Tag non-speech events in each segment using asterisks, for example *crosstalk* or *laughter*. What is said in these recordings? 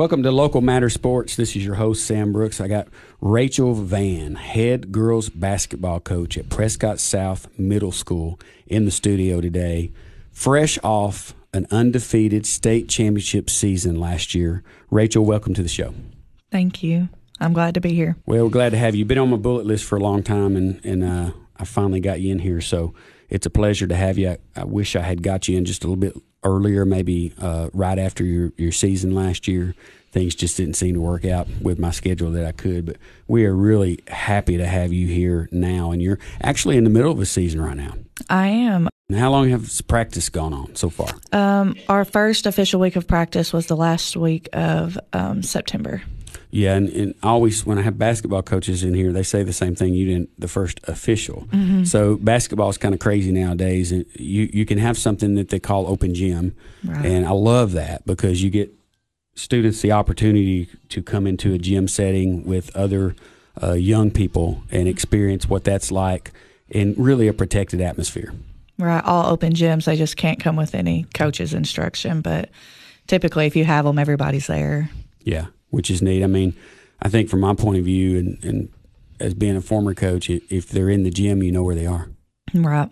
Welcome to Local Matter Sports. This is your host, Sam Brooks. I got Rachel Van, head girls basketball coach at Prescott South Middle School, in the studio today. Fresh off an undefeated state championship season last year. Rachel, welcome to the show. Thank you. I'm glad to be here. Well, we're glad to have you. Been on my bullet list for a long time, and, and uh, I finally got you in here. So it's a pleasure to have you. I, I wish I had got you in just a little bit earlier, maybe uh, right after your, your season last year. Things just didn't seem to work out with my schedule that I could, but we are really happy to have you here now. And you're actually in the middle of a season right now. I am. And how long has practice gone on so far? Um, our first official week of practice was the last week of um, September. Yeah, and, and always when I have basketball coaches in here, they say the same thing. You didn't the first official. Mm-hmm. So basketball is kind of crazy nowadays. And you you can have something that they call open gym, Right. and I love that because you get students the opportunity to come into a gym setting with other uh, young people and experience what that's like in really a protected atmosphere. Right. All open gyms, they just can't come with any coach's instruction. But typically, if you have them, everybody's there. Yeah, which is neat. I mean, I think from my point of view, and, and as being a former coach, if they're in the gym, you know where they are. Right.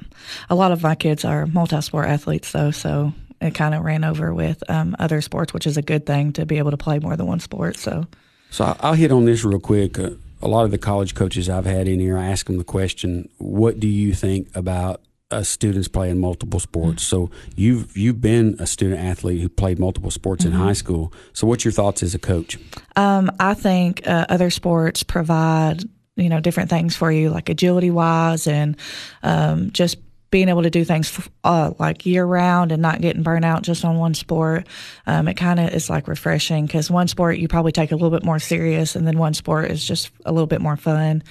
A lot of my kids are multi sport athletes, though. So it kind of ran over with um, other sports, which is a good thing to be able to play more than one sport. So, So I'll hit on this real quick. Uh, a lot of the college coaches I've had in here, I ask them the question, "What do you think about uh, students playing multiple sports?" So you've you've been a student athlete who played multiple sports in high school. So what's your thoughts as a coach? Um, I think uh, other sports provide you know different things for you, like agility wise, and um, just being able to do things uh, like year round and not getting burnt out just on one sport. Um, it kind of is like refreshing because one sport you probably take a little bit more serious, and then one sport is just a little bit more fun.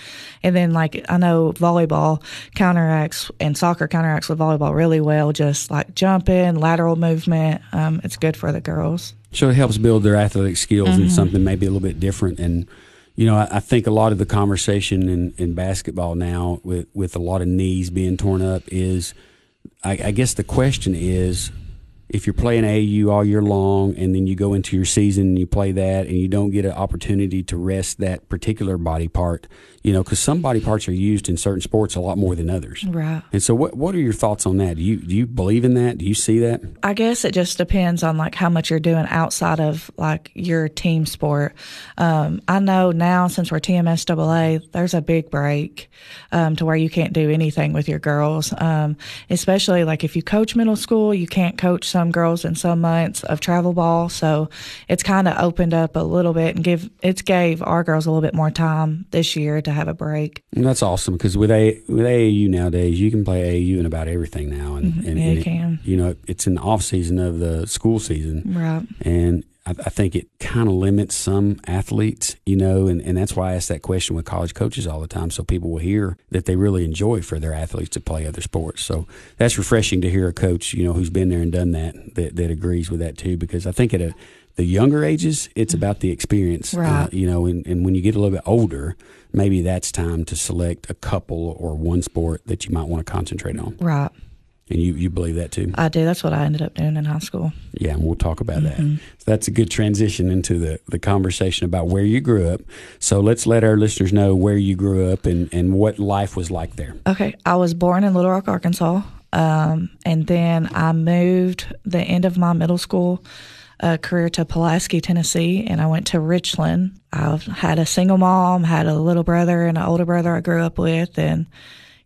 And then like I know volleyball counteracts and soccer counteracts with volleyball really well, just like jumping, lateral movement. Um, it's good for the girls. So it helps build their athletic skills in something maybe a little bit different. And you know, I, I think a lot of the conversation in, in basketball now, with with a lot of knees being torn up, is I, I guess the question is if you're playing AU all year long and then you go into your season and you play that and you don't get an opportunity to rest that particular body part, you know, because some body parts are used in certain sports a lot more than others. Right. And so, what what are your thoughts on that? Do you do you believe in that? Do you see that? I guess it just depends on like how much you're doing outside of like your team sport. Um, I know now since we're TMSAA, there's a big break um, to where you can't do anything with your girls. Um, especially like if you coach middle school, you can't coach some girls in some months of travel ball. So it's kind of opened up a little bit and give it's gave our girls a little bit more time this year to have a break. And that's awesome because with a with AAU nowadays, you can play AAU in about everything now, and, mm-hmm. and, yeah, and you it- can. you know, it's in the off season of the school season, Right. and I, I think it kind of limits some athletes, you know, and, and that's why I ask that question with college coaches all the time, so people will hear that they really enjoy for their athletes to play other sports. So that's refreshing to hear a coach, you know, who's been there and done that that, that agrees with that too, because I think at a the younger ages, it's about the experience, uh, you know, and, and when you get a little bit older, maybe that's time to select a couple or one sport that you might want to concentrate on. Right. And you, you believe that too? I do. That's what I ended up doing in high school. Yeah, and we'll talk about that. So that's a good transition into the, the conversation about where you grew up. So let's let our listeners know where you grew up and, and what life was like there. Okay, I was born in Little Rock, Arkansas, um, and then I moved the end of my middle school uh, career to Pulaski, Tennessee, and I went to Richland. I had a single mom, had a little brother and an older brother I grew up with, and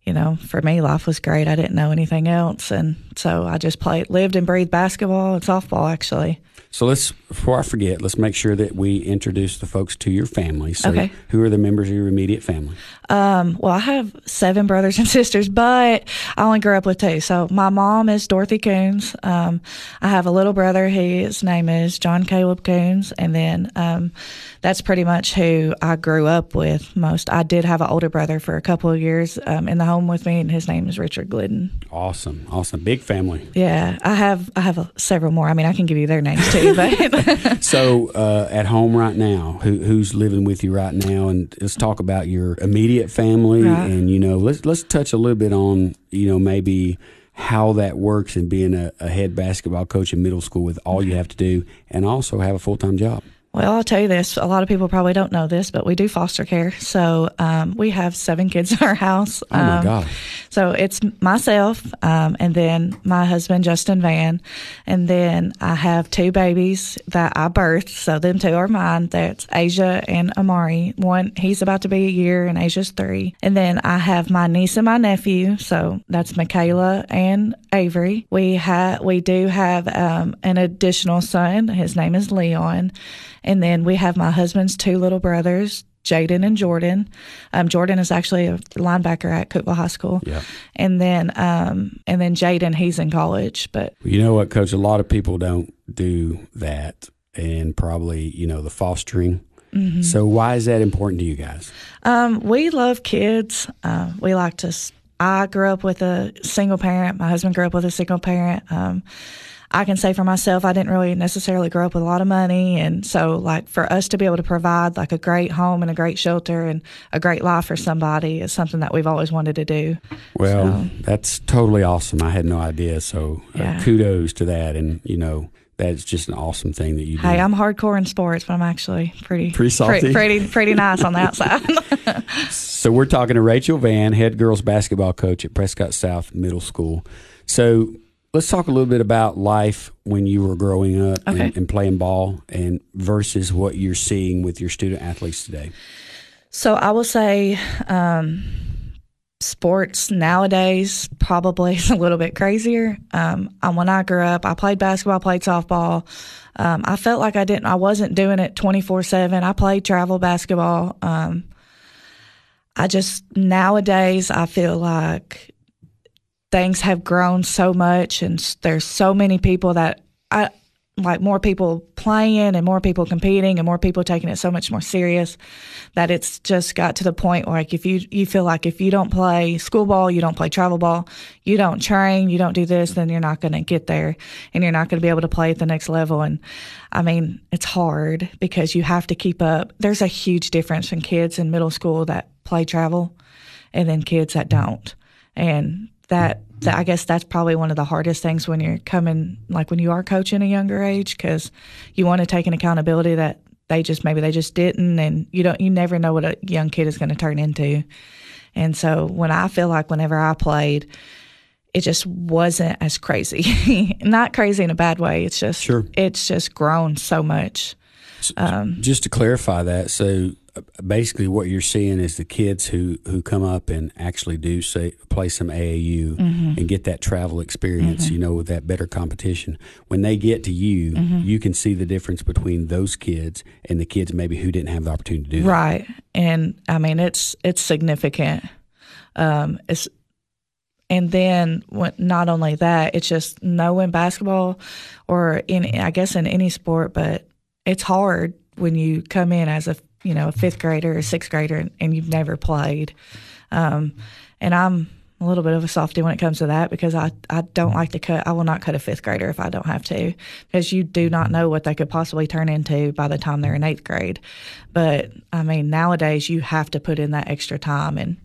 you know, for me, life was great. I didn't know anything else, and so I just played, lived and breathed basketball and softball, actually. So let's, before I forget, let's make sure that we introduce the folks to your family. So Okay. who are the members of your immediate family? Um, well, I have seven brothers and *laughs* sisters, but I only grew up with two. So my mom is Dorothy Coons. Um, I have a little brother. His name is John Caleb Coons, and then um, that's pretty much who I grew up with most. I did have an older brother for a couple of years um, in the home with me, and his name is Richard Glidden. Awesome, awesome, big family. Yeah, I have I have uh, several more. I mean, I can give you their names too, but *laughs* So uh, at home right now, who, who's living with you right now? And let's talk about your immediate family. Right. And you know, let's let's touch a little bit on you know maybe how that works and being a, a head basketball coach in middle school with all you have to do and also have a full time job. Well, I'll tell you this. A lot of people probably don't know this, but we do foster care. So um, we have seven kids in our house. Oh my Um, God. So it's myself, um, and then my husband Justin Van, and then I have two babies that I birthed. So them two are mine. That's Asia and Amari. One he's about to be a year, and Asia's three. And then I have my niece and my nephew. So that's Michaela and Avery. We have we do have um, an additional son. His name is Leon, and then we have my husband's two little brothers. Jaden and Jordan. Um, Jordan is actually a linebacker at Cookeville High School. Yeah. And then um, and then Jaden, he's in college. But You know what, Coach? A lot of people don't do that, and probably you know the fostering. Mm-hmm. So why is that important to you guys? um, we love kids. Uh, we like to. I grew up with a single parent. My husband grew up with a single parent. Um, I can say for myself, I didn't really necessarily grow up with a lot of money, and so like for us to be able to provide like a great home and a great shelter and a great life for somebody is something that we've always wanted to do. Well, that's totally awesome. I had no idea. So uh, Yeah. kudos to that, and you know that's just an awesome thing that you do. Hey, I'm hardcore in sports, but I'm actually pretty Pretty salty? pretty pretty, pretty nice on the outside. *laughs* *laughs* So we're talking to Rachel Van, head girls basketball coach at Prescott South Middle School. So let's talk a little bit about life when you were growing up Okay. and, and playing ball, and versus what you're seeing with your student athletes today. So I will say, um, sports nowadays probably *laughs* is a little bit crazier. Um, when I grew up, I played basketball, played softball. Um, I felt like I didn't, I wasn't doing it twenty four seven. I played travel basketball. Um, I just nowadays I feel like things have grown so much, and there's so many people that I like more people playing and more people competing and more people taking it so much more serious that it's just got to the point where like if you you feel like if you don't play school ball, you don't play travel ball, you don't train, you don't do this, then you're not going to get there and you're not going to be able to play at the next level. And I mean, it's hard because you have to keep up. There's a huge difference in kids in middle school that play travel and then kids that don't. And that, that I guess that's probably one of the hardest things when you're coming, like when you are coaching a younger age, because you want to take an accountability that they just maybe they just didn't, and you don't, you never know what a young kid is going to turn into. And so when I feel like whenever I played, it just wasn't as crazy. *laughs* Not crazy in a bad way. It's just Sure. it's just grown so much. Just to clarify that, so uh, basically what you're seeing is the kids who, who come up and actually do say play some AAU and get that travel experience, you know, with that better competition. When they get to you, you can see the difference between those kids and the kids maybe who didn't have the opportunity to do that. Right. And I mean it's it's significant. Um it's and then when, not only that, it's just knowing basketball or in I guess in any sport, but it's hard when you come in as a you know a fifth grader or a sixth grader and, and you've never played. Um, and I'm a little bit of a softie when it comes to that because I, I don't like to cut. I will not cut a fifth grader if I don't have to because you do not know what they could possibly turn into by the time they're in eighth grade. But I mean, nowadays you have to put in that extra time and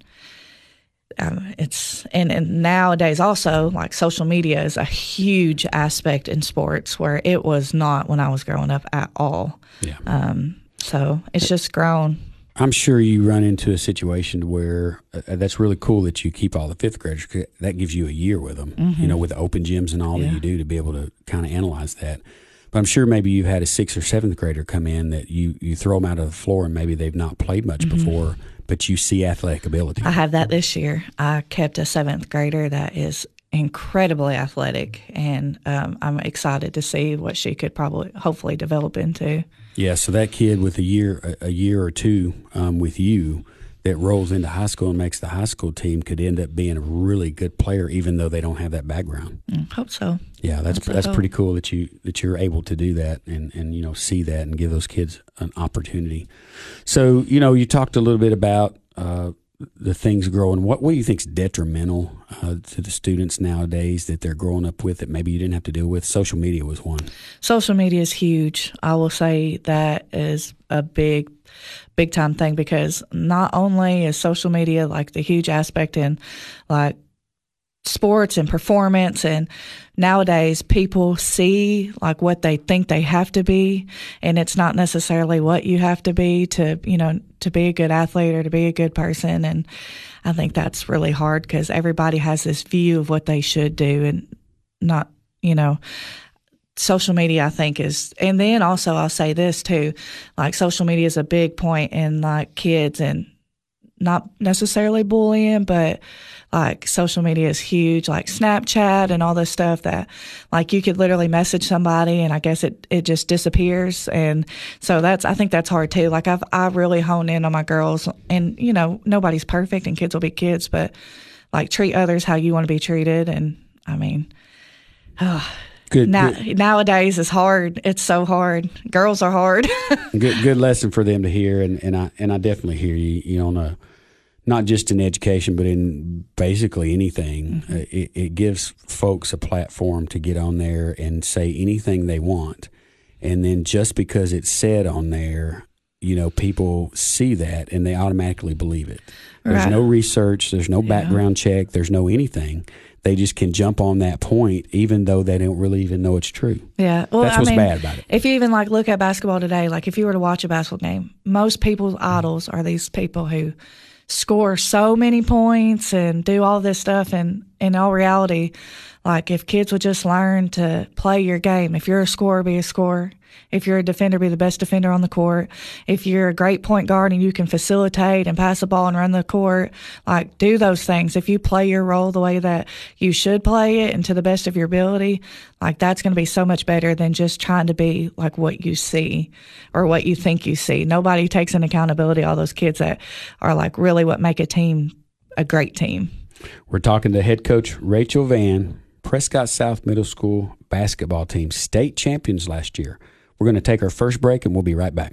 um, it's and, and nowadays also like social media is a huge aspect in sports where it was not when I was growing up at all. Yeah. Um, so it's just grown. I'm sure you run into a situation where uh, that's really cool that you keep all the fifth graders. That gives you a year with them, you know, with the open gyms and all that you do to be able to kind of analyze that. But I'm sure maybe you've had a sixth or seventh grader come in that you, you throw them out of the floor and maybe they've not played much before, but you see athletic ability. I have that this year. I kept a seventh grader that is incredibly athletic, and um, I'm excited to see what she could probably, hopefully, develop into. Yeah, so that kid with a year, a, year or two um, with you that rolls into high school and makes the high school team could end up being a really good player, even though they don't have that background. Mm, hope so. Yeah, that's That's pretty cool that you that you're able to do that and and you know see that and give those kids an opportunity. So you know you talked a little bit about uh, the things growing. What what do you think is detrimental uh, to the students nowadays that they're growing up with that maybe you didn't have to deal with? Social media was one. Social media is huge. I will say that is a big, big time thing because not only is social media like the huge aspect in like sports and performance and nowadays people see like what they think they have to be and it's not necessarily what you have to be to you know to be a good athlete or to be a good person and i think that's really hard because everybody has this view of what they should do and not you know social media i think is and then also i'll say this too like social media is a big point in like kids and not necessarily bullying but like social media is huge, like Snapchat and all this stuff that like you could literally message somebody and I guess it, it just disappears. And so that's, I think that's hard too. Like I've, I really hone in on my girls and, you know, nobody's perfect and kids will be kids, but like treat others how you want to be treated. And I mean, oh, *sighs* Good, now, good. Nowadays, it's hard. It's so hard. Girls are hard. *laughs* good, good lesson for them to hear, and, and I and I definitely hear you. You know, on a not just in education, but in basically anything. Mm-hmm. Uh, it, it, gives folks a platform to get on there and say anything they want. And then just because it's said on there, you know, people see that and they automatically believe it. There's right. no research, there's no background yeah. check, there's no anything. They just can jump on that point, even though they don't really even know it's true. Yeah, well, that's what's I mean, bad about it. If you even like look at basketball today, like if you were to watch a basketball game, most people's idols are these people who score so many points and do all this stuff. And in all reality, like if kids would just learn to play your game, if you're a scorer, be a scorer. If you're a defender, be the best defender on the court. If you're a great point guard and you can facilitate and pass the ball and run the court, like do those things. If you play your role the way that you should play it and to the best of your ability, like that's going to be so much better than just trying to be like what you see or what you think you see. Nobody takes an accountability. All those kids that are like really what make a team a great team. We're talking to head coach Rachel Van, Prescott South Middle School basketball team, state champions last year. We're going to take our first break and we'll be right back.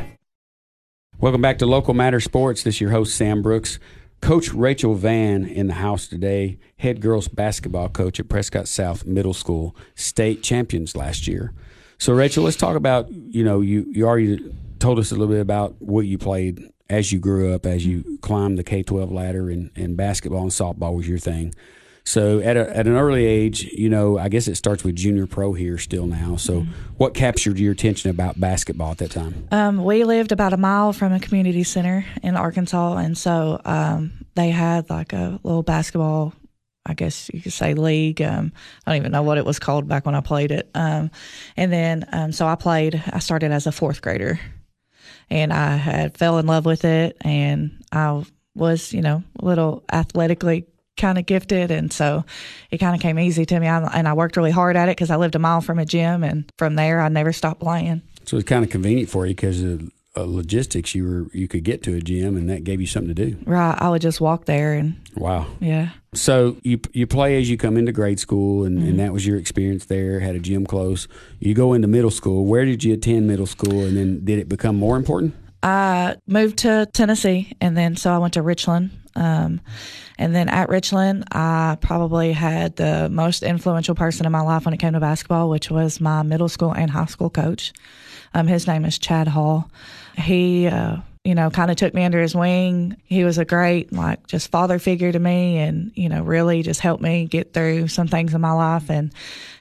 Welcome back to Local Matter Sports. This is your host, Sam Brooks. Coach Rachel Van in the house today, head girls basketball coach at Prescott South Middle School, state champions last year. So, Rachel, let's talk about you know you you already told us a little bit about what you played as you grew up, as you climbed the K twelve ladder, and, and basketball and softball was your thing. So at, a, at an early age, you know, I guess it starts with junior pro here still now. So mm-hmm. what captured your attention about basketball at that time? Um, we lived about a mile from a community center in Arkansas, and so um, they had like a little basketball. I guess you could say league. Um, I don't even know what it was called back when I played it. Um, and then, um, so I played. I started as a fourth grader, and I had fell in love with it, and I was, you know, a little athletically kind of gifted. And so it kind of came easy to me. I, and I worked really hard at it because I lived a mile from a gym. And from there, I never stopped playing. So it's kind of convenient for you because of uh, logistics. You were you could get to a gym, and that gave you something to do. Right. I would just walk there and. Wow. Yeah. So you you play as you come into grade school, and, mm-hmm. and that was your experience there. Had a gym close. You go into middle school. Where did you attend middle school, and then did it become more important? I moved to Tennessee, and then so I went to Richland um, and then at Richland, I probably had the most influential person in my life when it came to basketball, which was my middle school and high school coach. Um, his name is Chad Hall. He, uh, you know, kind of took me under his wing. He was a great, like, just father figure to me and, you know, really just helped me get through some things in my life. And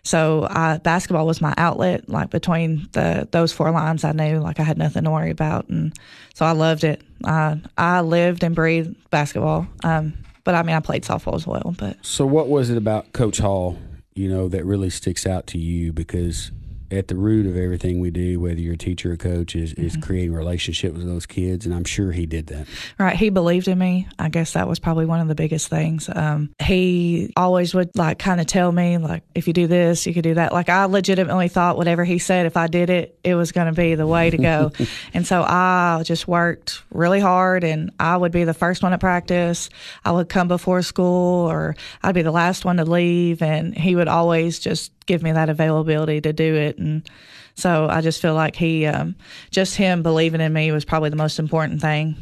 so I, basketball was my outlet. Like, between the those four lines, I knew, like, I had nothing to worry about. And so I loved it. I, I lived and breathed basketball. Um, but I mean, I played softball as well. But So, what was it about Coach Hall, you know, that really sticks out to you? Because at the root of everything we do, whether you're a teacher or coach, is, is creating relationship with those kids, and I'm sure he did that. Right. He believed in me. I guess that was probably one of the biggest things. Um, he always would like kind of tell me, like, if you do this, you could do that. Like, I legitimately thought whatever he said, if I did it, it was going to be the way to go. *laughs* and so I just worked really hard and I would be the first one at practice. I would come before school or I'd be the last one to leave. And he would always just give me that availability to do it. And so I just feel like he, um, just him believing in me was probably the most important thing.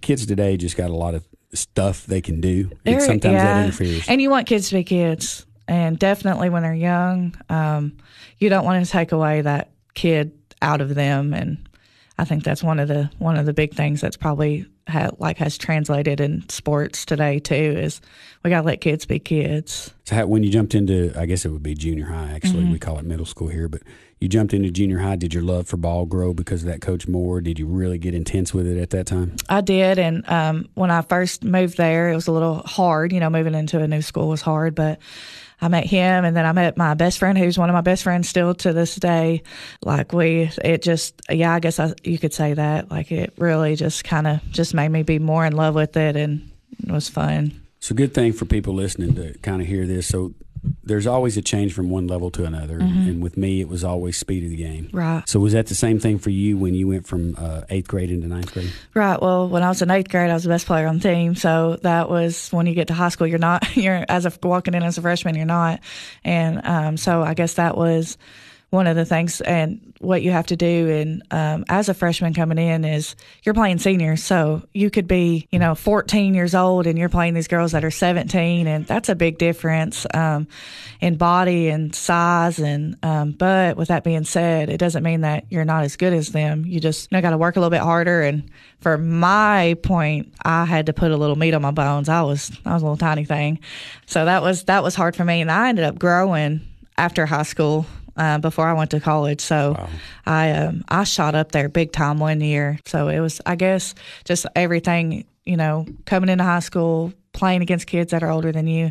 Kids today just got a lot of stuff they can do, and sometimes yeah. that interferes. And you want kids to be kids, and definitely when they're young, um, you don't want to take away that kid out of them. And I think that's one of the one of the big things that's probably ha- like has translated in sports today too is we got to let kids be kids. So how, when you jumped into, I guess it would be junior high. Actually, Mm-hmm. we call it middle school here. But you jumped into junior high. Did your love for ball grow because of that coach Moore? Did you really get intense with it at that time? I did, and um, when I first moved there, it was a little hard. You know, moving into a new school was hard, but I met him, and then I met my best friend, who's one of my best friends still to this day. Like we, it just, yeah, I guess I, you could say that. Like it really just kind of just made me be more in love with it, and it was fun. It's a good thing for people listening to kind of hear this. So there's always a change from one level to another, and with me, it was always speed of the game. Mm-hmm. Right. So was that the same thing for you when you went from uh, eighth grade into ninth grade? Right. Well, when I was in eighth grade, I was the best player on the team. So that was when you get to high school, you're not. *laughs* You're as a walking in as a freshman, you're not. And um, so I guess that was one of the things. And what you have to do, and um, as a freshman coming in, is you're playing seniors. So you could be, you know, 14 years old, and you're playing these girls that are 17, and that's a big difference um, in body and size. And um, but with that being said, it doesn't mean that you're not as good as them. You just you know, got to work a little bit harder. And for my point, I had to put a little meat on my bones. I was I was a little tiny thing, so that was that was hard for me. And I ended up growing after high school. Uh, before I went to college, so I um, I shot up there big time one year. So it was, I guess, just everything you know, coming into high school, playing against kids that are older than you,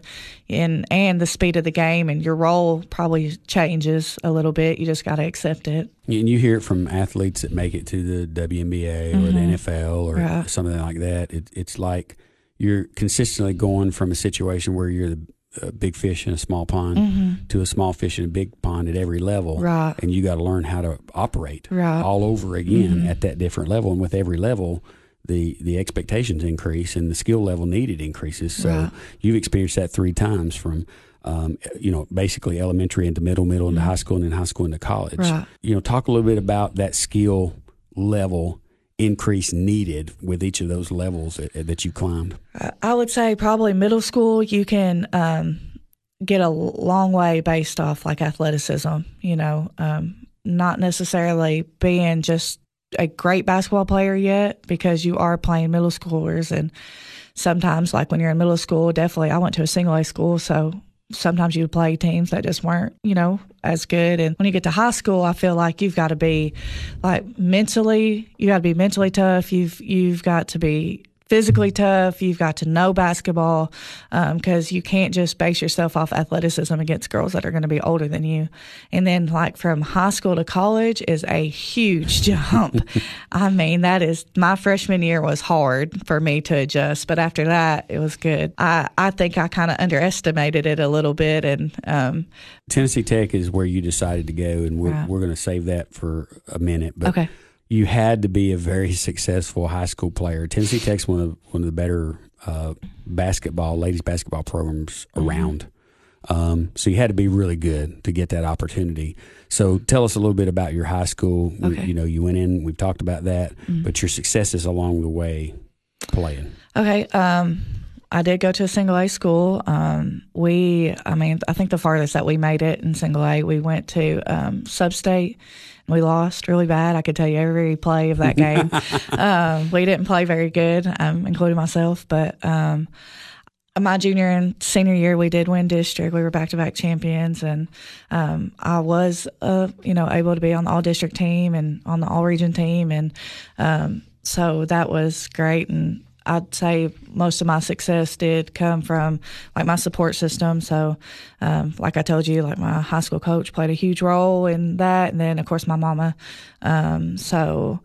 and and the speed of the game and your role probably changes a little bit. You just got to accept it. And you hear it from athletes that make it to the WNBA or the NFL or Right. something like that. It, it's like you're consistently going from a situation where you're the a big fish in a small pond mm-hmm. to a small fish in a big pond at every level. Right. And you got to learn how to operate Right. all over again mm-hmm. at that different level. And with every level, the, the expectations increase and the skill level needed increases. So Right. you've experienced that three times from, um, you know, basically elementary into middle, middle into mm-hmm. high school, and then high school into college. You know, talk a little bit about that skill level increase needed with each of those levels that, that you climbed. I would say probably middle school you can um, get a long way based off like athleticism. You know, um, not necessarily being just a great basketball player yet because you are playing middle schoolers and sometimes like when you're in middle school definitely i went to a single a school so sometimes you play teams that just weren't you know as good. And when you get to high school i feel like you've got to be like mentally you got to be mentally tough. You've you've got to be physically tough. You've got to know basketball because you can't just base yourself off athleticism against girls that are going to be older than you. And then, like from high school to college is a huge *laughs* jump. I mean, that is my freshman year was hard for me to adjust, but after that, it was good. I I think I kind of underestimated it a little bit, and um, Tennessee Tech is where you decided to go, and we're, Right. we're going to save that for a minute. But Okay. You had to be a very successful high school player. Tennessee Tech's one of one of the better uh, basketball, ladies basketball programs Mm-hmm. around. Um, so you had to be really good to get that opportunity. So tell us a little bit about your high school. Okay. Mm-hmm. You know, you went in. We've talked about that, but your successes along the way playing. Okay. Um, I did go to a single A school. Um, we, I mean, I think the farthest that we made it in single A, we went to um, Substate. We lost really bad. I could tell you every play of that game. *laughs* um, we didn't play very good, um, including myself. But um, my junior and senior year, we did win district. We were back to back champions, and um, I was, uh, you know, able to be on the all district team and on the all region team, and um, so that was great. And I'd say most of my success did come from like my support system. So, um, like I told you, like my high school coach played a huge role in that, and then of course my mama. Um, so,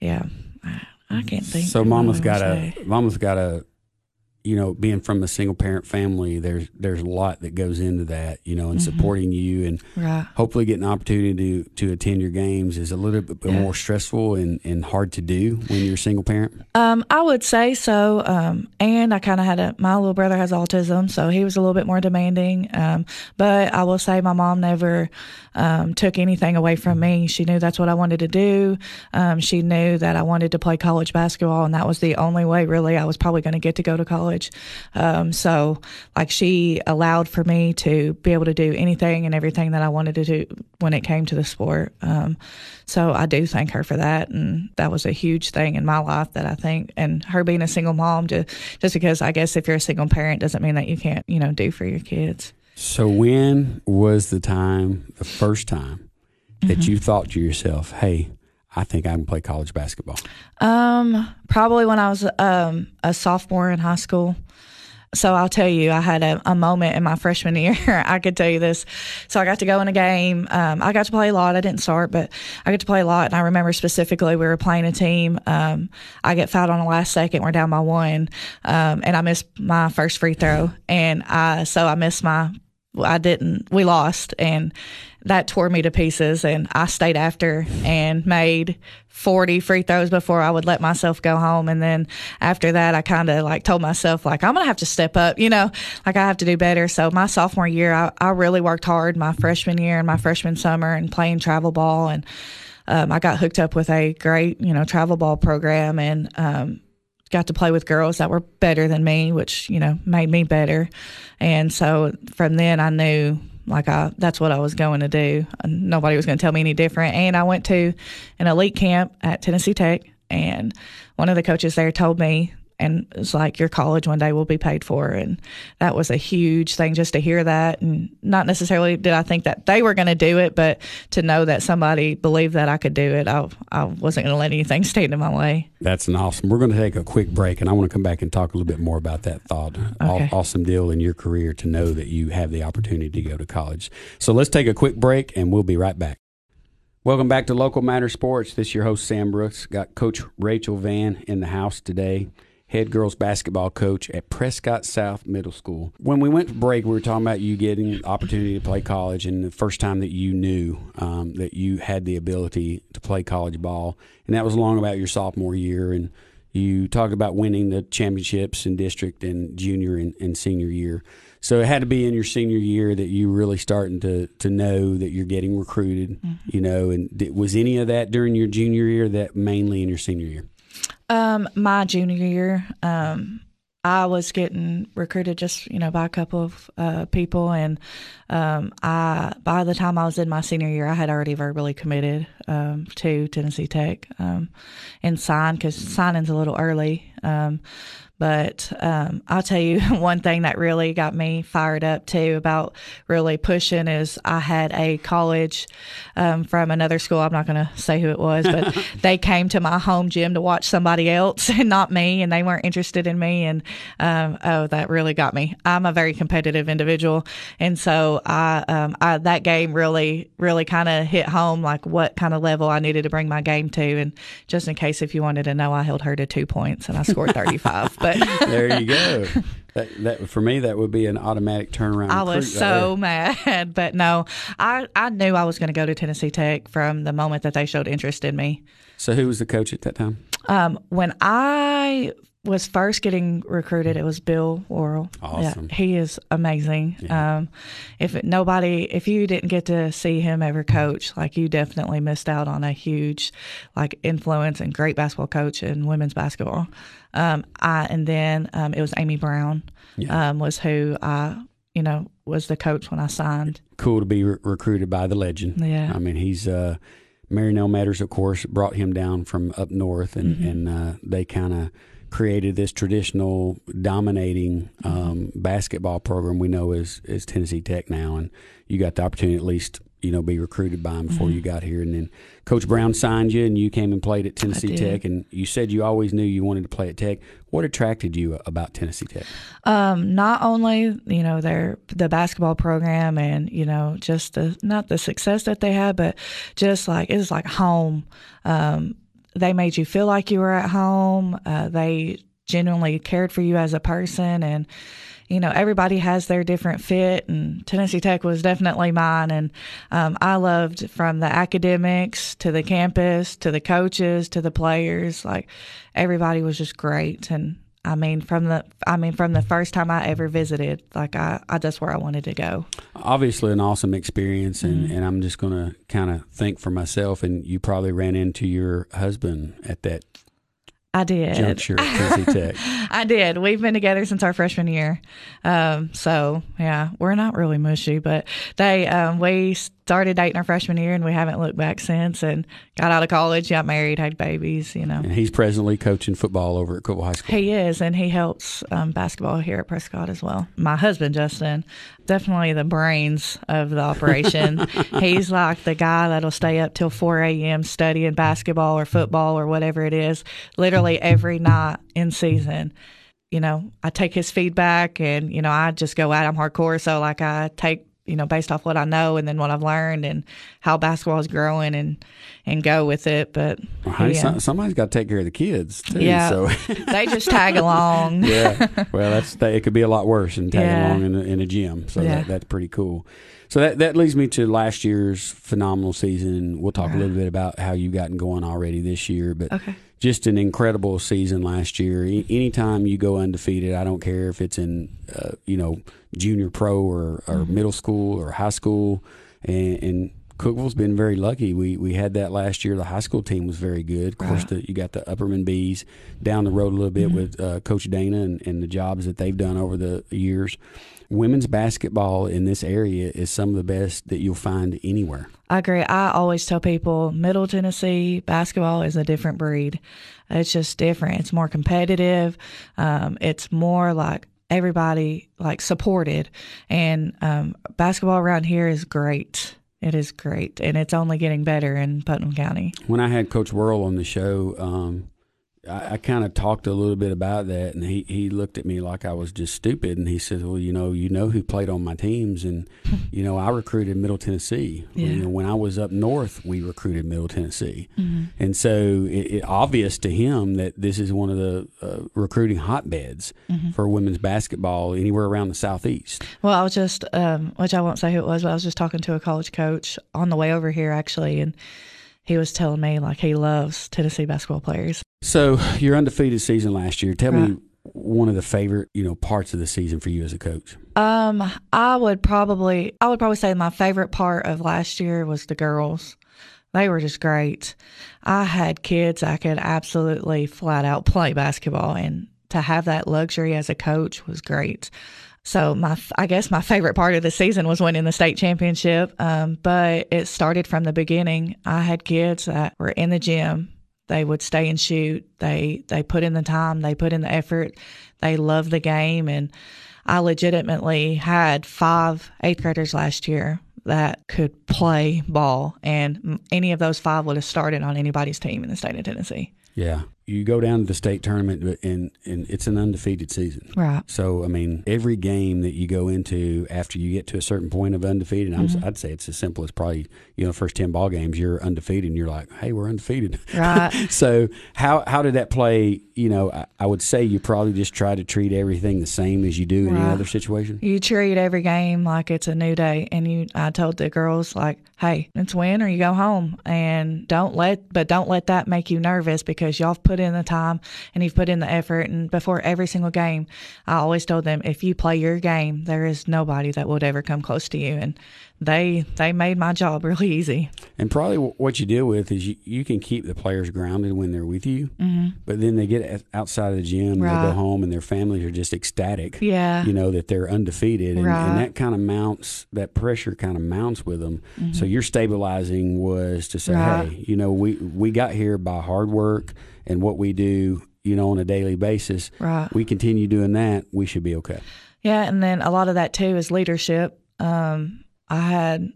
yeah, I, I can't think. So mama's got a mama's got a you know being from a single parent family there's there's a lot that goes into that you know and Mm-hmm. supporting you and right. hopefully getting an opportunity to to attend your games is a little bit Yeah. more stressful and, and hard to do when you're a single parent Um, I would say so. Um, and I kind of had a, my little brother has autism, so he was a little bit more demanding. Um, but I will say my mom never, um, took anything away from me. She knew that's what I wanted to do. Um, she knew that I wanted to play college basketball and that was the only way really I was probably going to get to go to college. Um, so like she allowed for me to be able to do anything and everything that I wanted to do when it came to the sport. Um, so I do thank her for that. And that was a huge thing in my life that I think, and her being a single mom, just, just because I guess if you're a single parent doesn't mean that you can't, you know, do for your kids. so when was the time the first time that Mm-hmm. you thought to yourself hey i think i can play college basketball Um, probably when I was um, a sophomore in high school. So I'll tell you, I had a, a moment in my freshman *laughs* year. I could tell you this. So I got to go in a game. Um, I got to play a lot. I didn't start, but I got to play a lot. And I remember specifically we were playing a team. Um, I get fouled on the last second. We're down by one, um, and I missed my first free throw. And I so I missed my I didn't. We lost, and that tore me to pieces. And I stayed after and made forty free throws before I would let myself go home. And then after that, I kind of like told myself like I'm gonna have to step up. You know, like I have to do better. So my sophomore year, I, I really worked hard. My freshman year and my freshman summer, and playing travel ball and. Um, I got hooked up with a great, you know, travel ball program and um, got to play with girls that were better than me, which you know made me better. And so from then, I knew like I that's what I was going to do. Nobody was going to tell me any different. And I went to an elite camp at Tennessee Tech, and one of the coaches there told me. And it's like your college one day will be paid for, and that was a huge thing just to hear that. And not necessarily did I think that they were going to do it, but to know that somebody believed that I could do it, I I wasn't going to let anything *laughs* stand in my way. That's an awesome. We're going to take a quick break, and I want to come back and talk a little bit more about that thought. Okay. Awesome deal in your career to know that you have the opportunity to go to college. So let's take a quick break, and we'll be right back. Welcome back to Local Matter Sports. This is your host Sam Brooks. Got Coach Rachel Van in the house today. Head girls basketball coach at Prescott South Middle School. When we went to break, we were talking about you getting the opportunity to play college, and the first time that you knew um, that you had the ability to play college ball, and that was along about your sophomore year. And you talked about winning the championships in district and junior and, and senior year. So it had to be in your senior year that you really starting to to know that you're getting recruited. You know, and did, was any of that during your junior year? That mainly in your senior year. Um, my junior year, um, I was getting recruited just you know by a couple of uh, people, and um, I by the time I was in my senior year, I had already verbally committed um, to Tennessee Tech um, and signed because signing's a little early. Um, but um, I'll tell you *laughs* one thing that really got me fired up too about really pushing is I had a college um, from another school. I'm not going to say who it was, but *laughs* they came to my home gym to watch somebody else *laughs* and not me, and they weren't interested in me. And um, oh, that really got me. I'm a very competitive individual, and so I, um, I that game really, really kind of hit home like what kind of level I needed to bring my game to. And just in case if you wanted to know, I held her to two points and I scored 35. But *laughs* There you go. that, that for me, that would be an automatic turnaround. I was so mad. But no, I, I knew I was going to go to Tennessee Tech from the moment that they showed interest in me. So who was the coach at that time? Um, when I was first getting recruited, it was Bill Worrell. Awesome. Yeah, he is amazing. Um, if it, nobody, if you didn't get to see him ever coach, like you definitely missed out on a huge, like influence and great basketball coach in women's basketball. Um, I and then um, it was Amy Brown, Yeah. um, was who I, you know, was the coach when I signed. Cool to be re- recruited by the legend. Yeah. I mean, he's uh, Marynell Meadors, of course, brought him down from up north, and Mm-hmm. and uh, they kind of created this traditional dominating um, basketball program we know is is Tennessee Tech now, and you got the opportunity at least you know, be recruited by him before Mm-hmm. you got here, and then Coach Brown signed you, and you came and played at Tennessee. Tech, and you said you always knew you wanted to play at Tech. What attracted you about Tennessee Tech? Um, not only you know their the basketball program and you know just the not the success that they had, but just like it was like home. Um, they made you feel like you were at home. Uh, they genuinely cared for you as a person, and you know everybody has their different fit. And Tennessee Tech was definitely mine. And um, I loved from the academics to the campus to the coaches to the players. Like everybody was just great and. I mean, from the I mean, from the first time I ever visited, like I, I that's where I wanted to go. Obviously, an awesome experience, and, Mm-hmm. and I'm just going to kind of think for myself. And you probably ran into your husband at that I did. juncture *laughs* Tech. I did. We've been together since our freshman year. Um, so yeah, we're not really mushy, but they um, we started dating our freshman year and we haven't looked back since. And got out of college, got married, had babies. You know, And he's presently coaching football over at Cookeville High School. he is, and he helps um, basketball here at Prescott as well. My husband Justin, definitely the brains of the operation. *laughs* He's like the guy that'll stay up till 4 a.m. studying basketball or football or whatever it is, literally every night in season. You know, I take his feedback, and you know, I just go out. I'm hardcore, so like I take you know based off what I know and then what I've learned and how basketball is growing and and go with it. But Well, yeah. some- somebody's got to take care of the kids too. Yeah. So *laughs* they just tag along. *laughs* yeah. Well, that's that, it. Could be a lot worse than tagging Yeah. along in a, in a gym. So Yeah. that, that's pretty cool. So that that leads me to last year's phenomenal season. We'll talk a little uh-huh. bit about how you've gotten going already this year, but Okay. Just an incredible season last year. A- anytime you go undefeated, I don't care if it's in uh, you know junior pro or, or middle school or high school, and, and Cookeville's been very lucky. We we had that last year. The high school team was very good. Of course, the, you got the Upperman Bees down the road a little bit with uh, Coach Dana and, and the jobs that they've done over the years. Women's basketball in this area is some of the best that you'll find anywhere. I agree. I always tell people Middle Tennessee basketball is a different breed. It's just different. It's more competitive. Um, it's more like everybody like supported, and um, basketball around here is great. It is great, and it's only getting better in Putnam County. when I had Coach Worrell on the show, um, I, I kind of talked a little bit about that, and he, he looked at me like I was just stupid, and he said, "Well, you know, you know who played on my teams, and *laughs* you know, I recruited Middle Tennessee. Yeah. You know, when I was up north, we recruited Middle Tennessee, and so it, it obvious to him that this is one of the uh, recruiting hotbeds for women's basketball anywhere around the southeast. Well, I was just, um, which I won't say who it was, but I was just talking to a college coach on the way over here actually, and he was telling me like he loves Tennessee basketball players. So your undefeated season last year. Tell me one of the favorite you know parts of the season for you as a coach. Um, I would probably, I would probably say my favorite part of last year was the girls. They were just great. I had kids I could absolutely flat out play basketball, and to have that luxury as a coach was great. So my, I guess my favorite part of the season was winning the state championship. Um, but it started from the beginning. I had kids that were in the gym. They would stay and shoot. They they put in the time. They put in the effort. They love the game, and I legitimately had five eighth graders last year that could play ball, and any of those five would have started on anybody's team in the state of Tennessee. Yeah. You go down to the state tournament and and it's an undefeated season. Right. So I mean, every game that you go into after you get to a certain point of undefeated, I'm, Mm-hmm. I'd say it's as simple as probably you know first ten ball games you're undefeated and you're like, hey, we're undefeated. Right. *laughs* so how how did that play? You know, I, I would say you probably just try to treat everything the same as you do in any other situation. You treat every game like it's a new day, and you. I told the girls like, "Hey, it's win or you go home, and don't let, but don't let that make you nervous because y'all have put in the time and you've put in the effort. And before every single game, I always told them, if you play your game, there is nobody that would ever come close to you. And they they made my job *laughs* really easy. And probably what you deal with is you, you can keep the players grounded when they're with you, mm-hmm. but then they get outside of the gym, they go home, and their families are just ecstatic. Yeah. you know that they're undefeated, and, Right. and that kind of mounts that pressure kind of mounts with them. So your stabilizing was to say, Right. hey, you know, we we got here by hard work and what we do, you know, on a daily basis. Right. We continue doing that, we should be okay. Yeah, and then a lot of that too is leadership. Um, I had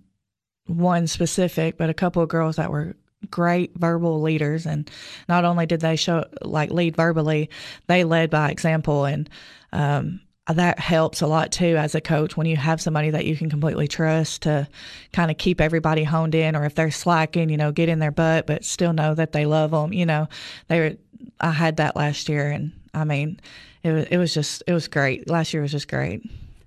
one specific, but a couple of girls that were great verbal leaders and not only did they show like lead verbally they led by example and um, that helps a lot too as a coach when you have somebody that you can completely trust to kind of keep everybody honed in or if they're slacking you know get in their butt but still know that they love them you know. They were i had that last year and i mean it was it was just it was great. Last year was just great.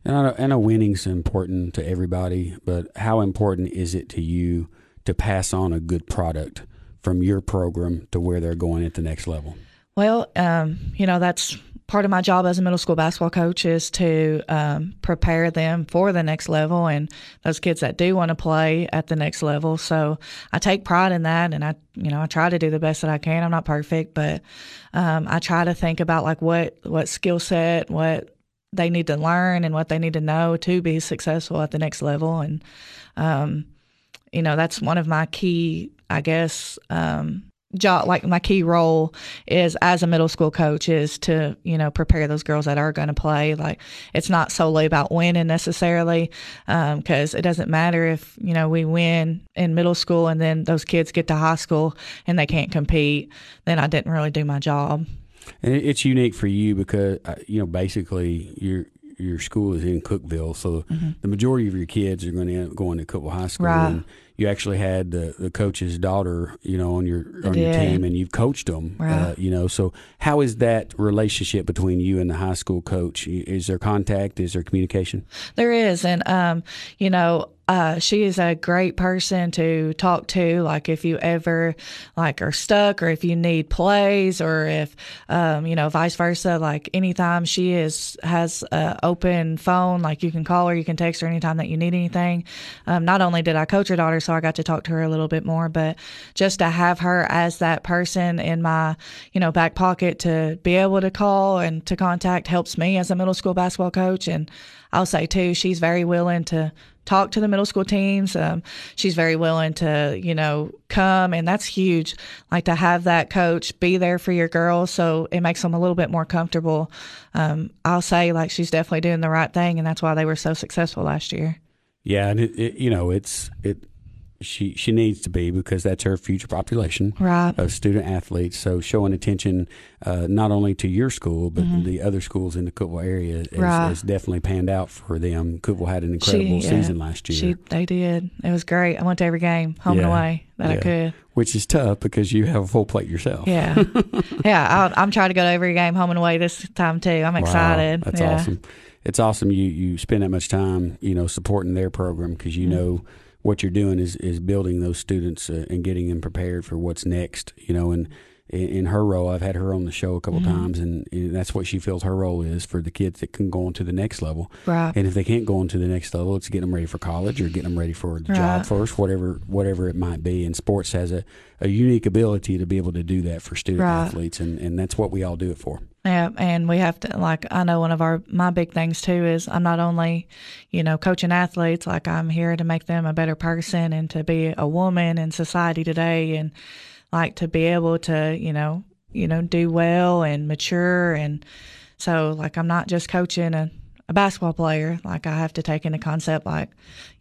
And I know, I know winning's important to everybody but how important is it to you to pass on a good product from your program to where they're going at the next level? Well, um, you know, that's part of my job as a middle school basketball coach is to um, prepare them for the next level and those kids that do want to play at the next level. So I take pride in that, and I, you know, I try to do the best that I can. I'm not perfect, but um, I try to think about like what what skill set, what they need to learn, and what they need to know to be successful at the next level, and um, you know, that's one of my key, I guess, um, job like my key role is as a middle school coach is to you know prepare those girls that are going to play. Like it's not solely about winning necessarily because um, it doesn't matter if you know we win in middle school and then those kids get to high school and they can't compete then i didn't really do my job. And it's unique for you because uh, you know basically you're your school is in Cookeville, so mm-hmm. the majority of your kids are going to end up going to Cookeville High School. Right. And you actually had the, the coach's daughter, you know, on your on your team, and you've coached them. Right. Uh, you know, so how is that relationship between you and the high school coach? Is there contact? Is there communication? There is, and um, you know, uh, she is a great person to talk to. Like if you ever like are stuck, or if you need plays, or if um, you know, vice versa. Like anytime she is has an open phone, like you can call her, you can text her anytime that you need anything. Um, not only did I coach her daughter, so I got to talk to her a little bit more, but just to have her as that person in my you know back pocket to be able to call and to contact helps me as a middle school basketball coach. And I'll say too, she's very willing to talk to the middle school teams. Um, she's very willing to, you know, come, and that's huge. Like to have that coach be there for your girls, so it makes them a little bit more comfortable. Um, I'll say, like, she's definitely doing the right thing, and that's why they were so successful last year. Yeah, and it, it you know, it's it she she needs to be because that's her future population right. of student athletes. So showing attention uh, not only to your school but mm-hmm. the other schools in the Cookeville area has, right. definitely panned out for them. Cookeville had an incredible she, season last year. She, they did. It was great. I went to every game, home yeah. and away that yeah. I could. Which is tough because you have a full plate yourself. Yeah, *laughs* yeah. i am trying to go to every game, home and away this time too. I'm excited. Wow, that's yeah. awesome. It's awesome you you spend that much time, you know, supporting their program because you mm-hmm. know what you're doing is is building those students uh, and getting them prepared for what's next. You know, and in, in her role, I've had her on the show a couple mm-hmm. times, and, and, that's what she feels her role is for the kids that can go on to the next level. Right. And if they can't go on to the next level, it's getting them ready for college or getting them ready for the right. job first, whatever whatever it might be. And sports has a, a unique ability to be able to do that for student right. athletes, and, and that's what we all do it for. Yeah, and we have to like I know one of our my big things too is I'm not only, you know, coaching athletes, like I'm here to make them a better person and to be a woman in society today and like to be able to, you know, you know, do well and mature and so like I'm not just coaching a a basketball player. Like I have to take into concept like,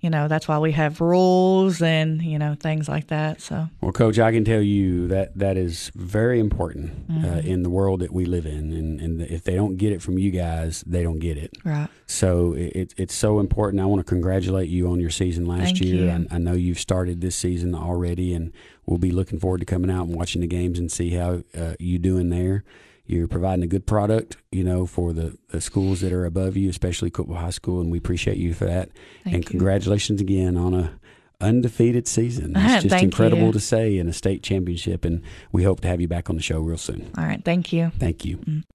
you know, that's why we have rules and you know things like that. So well, coach, I can tell you that that is very important uh, mm-hmm. uh, in the world that we live in, and, and if they don't get it from you guys, they don't get it. Right. So it, it's so important. I want to congratulate you on your season last Thank year. I, I know you've started this season already, and we'll be looking forward to coming out and watching the games and see how uh, you doing there you're providing a good product, you know, for the, the schools that are above you, especially Cookeville High School, and we appreciate you for that. Thank and you. congratulations again on a undefeated season. It's *laughs* just incredible you. to say in a state championship, and we hope to have you back on the show real soon. All right, thank you. Thank you. Mm.